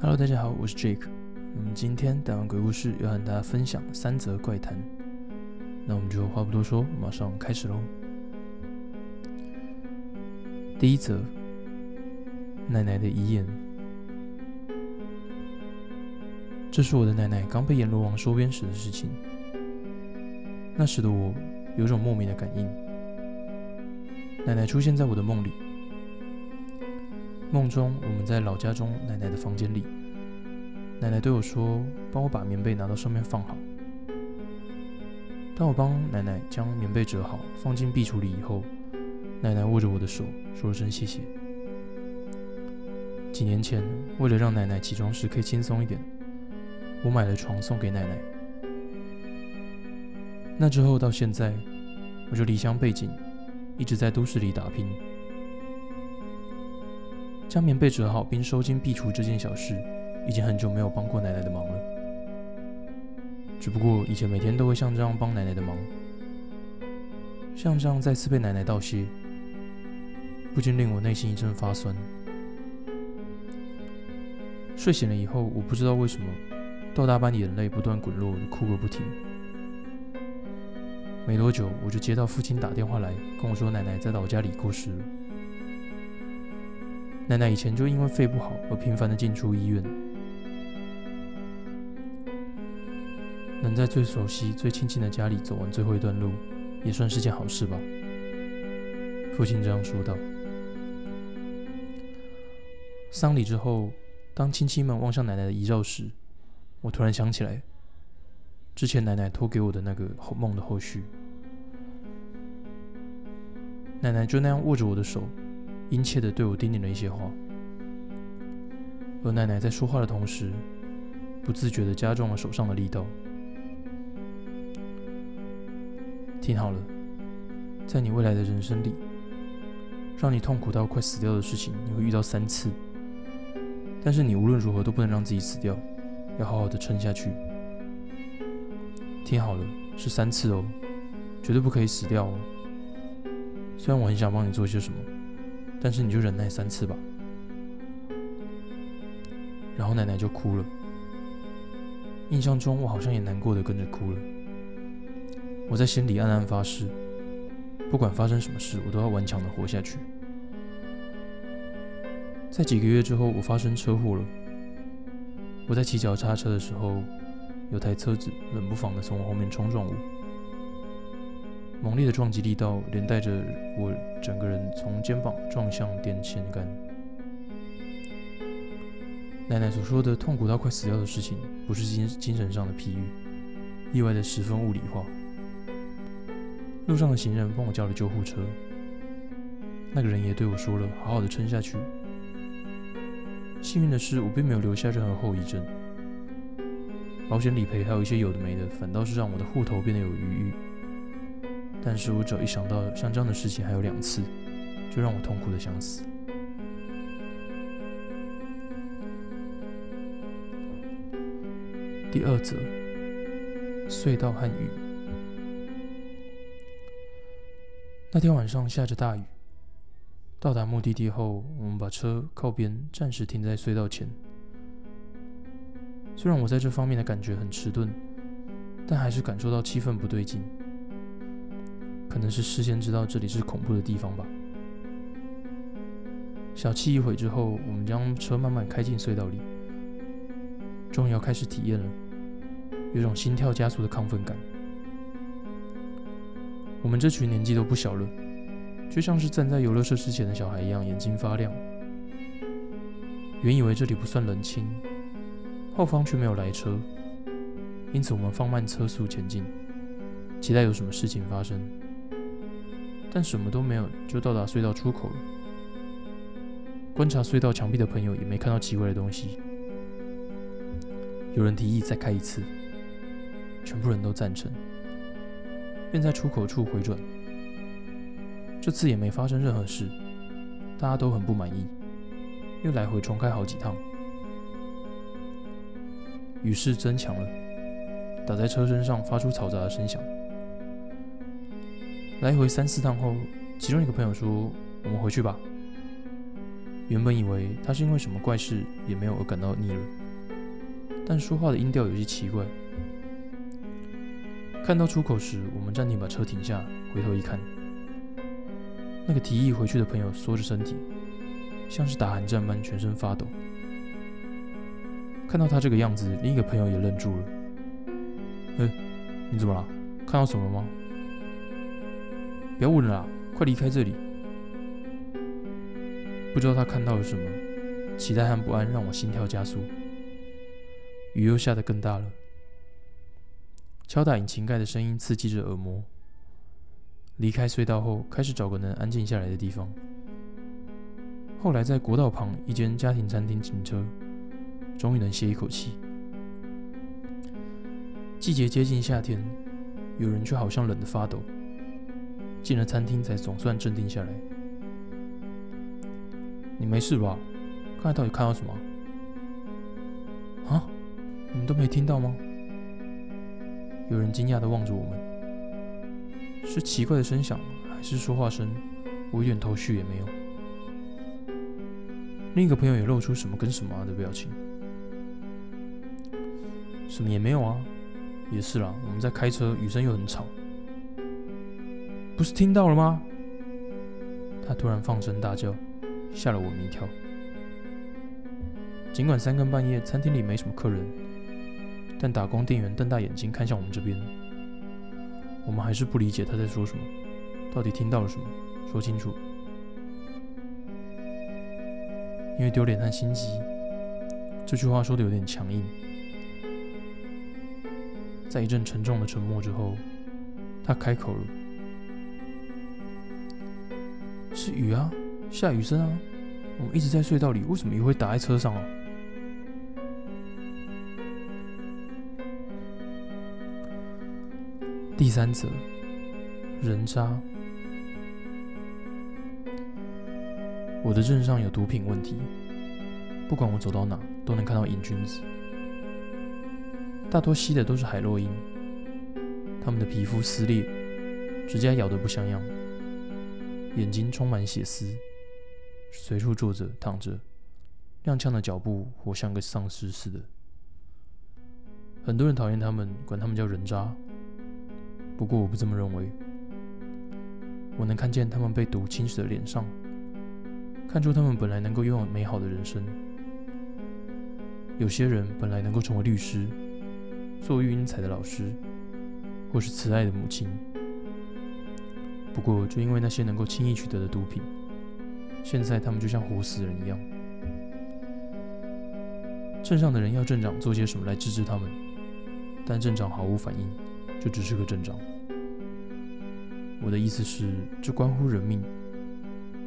Hello，大家好，我是 Jake。那么今天带完鬼故事，要和大家分享三则怪谈。那我们就话不多说，马上开始喽。第一则，奶奶的遗言。这是我的奶奶刚被阎罗王收编时的事情。那时的我有种莫名的感应，奶奶出现在我的梦里。梦中，我们在老家中奶奶的房间里。奶奶对我说：“帮我把棉被拿到上面放好。”当我帮奶奶将棉被折好，放进壁橱里以后，奶奶握着我的手，说了声谢谢。几年前，为了让奶奶起床时可以轻松一点，我买了床送给奶奶。那之后到现在，我就离乡背井，一直在都市里打拼。将棉被折好并收进壁橱这件小事，已经很久没有帮过奶奶的忙了。只不过以前每天都会像这样帮奶奶的忙，像这样再次被奶奶道谢，不禁令我内心一阵发酸。睡醒了以后，我不知道为什么，豆大般的眼泪不断滚落，哭个不停。没多久，我就接到父亲打电话来跟我说，奶奶在老家里过世了。奶奶以前就因为肺不好而频繁的进出医院，能在最熟悉、最亲近的家里走完最后一段路，也算是件好事吧。父亲这样说道。丧礼之后，当亲戚们望向奶奶的遗照时，我突然想起来，之前奶奶托给我的那个梦的后续。奶奶就那样握着我的手。殷切地对我叮咛了一些话，而奶奶在说话的同时，不自觉地加重了手上的力道。听好了，在你未来的人生里，让你痛苦到快死掉的事情，你会遇到三次。但是你无论如何都不能让自己死掉，要好好的撑下去。听好了，是三次哦，绝对不可以死掉哦。虽然我很想帮你做些什么。但是你就忍耐三次吧。然后奶奶就哭了。印象中我好像也难过的跟着哭了。我在心里暗暗发誓，不管发生什么事，我都要顽强的活下去。在几个月之后，我发生车祸了。我在骑脚踏车的时候，有台车子冷不防的从我后面冲撞我。猛烈的撞击力道，连带着我整个人从肩膀撞向电线杆。奶奶所说的痛苦到快死掉的事情，不是精精神上的譬喻，意外的十分物理化。路上的行人帮我叫了救护车，那个人也对我说了：“好好的撑下去。”幸运的是，我并没有留下任何后遗症。保险理赔还有一些有的没的，反倒是让我的户头变得有余裕。但是我只要一想到像这样的事情还有两次，就让我痛苦的想死。第二则，隧道和雨。那天晚上下着大雨，到达目的地后，我们把车靠边，暂时停在隧道前。虽然我在这方面的感觉很迟钝，但还是感受到气氛不对劲。可能是事先知道这里是恐怖的地方吧。小憩一会之后，我们将车慢慢开进隧道里，终于要开始体验了，有种心跳加速的亢奋感。我们这群年纪都不小了，就像是站在游乐设施前的小孩一样，眼睛发亮。原以为这里不算冷清，后方却没有来车，因此我们放慢车速前进，期待有什么事情发生。但什么都没有，就到达隧道出口了。观察隧道墙壁的朋友也没看到奇怪的东西。有人提议再开一次，全部人都赞成，便在出口处回转。这次也没发生任何事，大家都很不满意，又来回重开好几趟。雨势增强了，打在车身上发出嘈杂的声响。来回三四趟后，其中一个朋友说：“我们回去吧。”原本以为他是因为什么怪事也没有而感到腻了，但说话的音调有些奇怪。看到出口时，我们暂停把车停下，回头一看，那个提议回去的朋友缩着身体，像是打寒战般全身发抖。看到他这个样子，另一个朋友也愣住了。哎，你怎么了？看到什么了吗？不要问了，快离开这里！不知道他看到了什么，期待和不安让我心跳加速。雨又下得更大了，敲打引擎盖的声音刺激着耳膜。离开隧道后，开始找个能安静下来的地方。后来在国道旁一间家庭餐厅停车。终于能歇一口气。季节接近夏天，有人却好像冷得发抖。进了餐厅，才总算镇定下来。你没事吧？刚才到底看到什么？啊？你们都没听到吗？有人惊讶地望着我们。是奇怪的声响，还是说话声？我一点头绪也没有。另一个朋友也露出什么跟什么的表情。什么也没有啊，也是啦。我们在开车，雨声又很吵，不是听到了吗？他突然放声大叫，吓了我们一跳。尽管三更半夜，餐厅里没什么客人，但打工店员瞪大眼睛看向我们这边。我们还是不理解他在说什么，到底听到了什么？说清楚。因为丢脸和心急，这句话说的有点强硬。在一阵沉重的沉默之后，他开口了：“是雨啊，下雨声啊。我们一直在隧道里，为什么雨会打在车上啊？”第三则，人渣。我的镇上有毒品问题，不管我走到哪，都能看到瘾君子。大多吸的都是海洛因，他们的皮肤撕裂，指甲咬得不像样，眼睛充满血丝，随处坐着、躺着，踉跄的脚步活像个丧尸似的。很多人讨厌他们，管他们叫人渣。不过我不这么认为，我能看见他们被毒侵蚀的脸上，看出他们本来能够拥有美好的人生。有些人本来能够成为律师。做育婴才的老师，或是慈爱的母亲。不过，就因为那些能够轻易取得的毒品，现在他们就像活死人一样。镇上的人要镇长做些什么来制止他们，但镇长毫无反应，就只是个镇长。我的意思是，这关乎人命，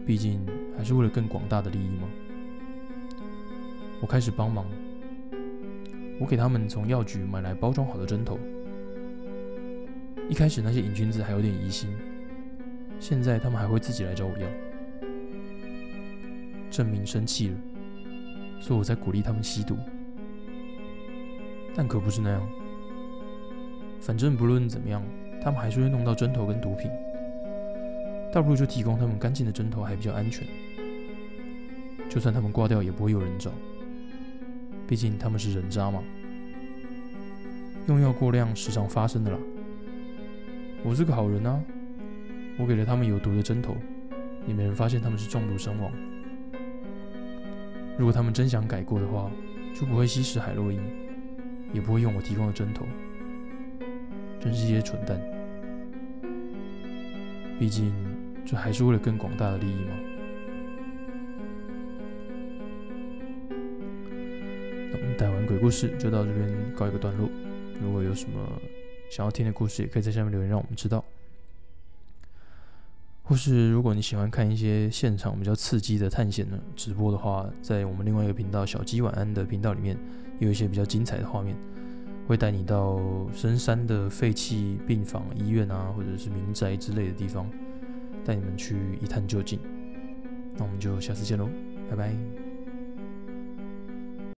毕竟还是为了更广大的利益吗？我开始帮忙。我给他们从药局买来包装好的针头。一开始那些瘾君子还有点疑心，现在他们还会自己来找我要。证明生气了，说我在鼓励他们吸毒，但可不是那样。反正不论怎么样，他们还是会弄到针头跟毒品，倒不如就提供他们干净的针头，还比较安全。就算他们挂掉，也不会有人找。毕竟他们是人渣嘛，用药过量时常发生的啦。我是个好人啊，我给了他们有毒的针头，也没人发现他们是中毒身亡。如果他们真想改过的话，就不会吸食海洛因，也不会用我提供的针头。真是些蠢蛋。毕竟这还是为了更广大的利益嘛。带完鬼故事就到这边告一个段落。如果有什么想要听的故事，也可以在下面留言让我们知道。或是如果你喜欢看一些现场比较刺激的探险的直播的话，在我们另外一个频道“小鸡晚安”的频道里面，有一些比较精彩的画面，会带你到深山的废弃病房、医院啊，或者是民宅之类的地方，带你们去一探究竟。那我们就下次见喽，拜拜。